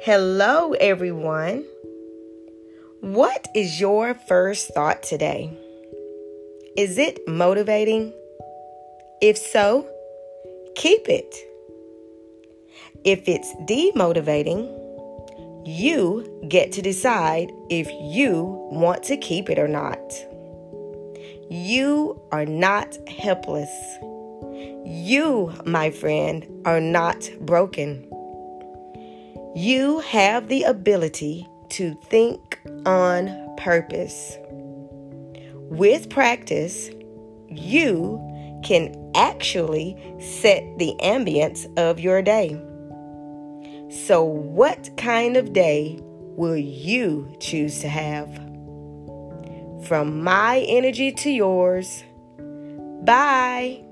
Hello, everyone. What is your first thought today? Is it motivating? If so, keep it. If it's demotivating, you get to decide if you want to keep it or not. You are not helpless. You, my friend, are not broken. You have the ability to think on purpose. With practice, you can actually set the ambience of your day. So, what kind of day will you choose to have? From my energy to yours. Bye.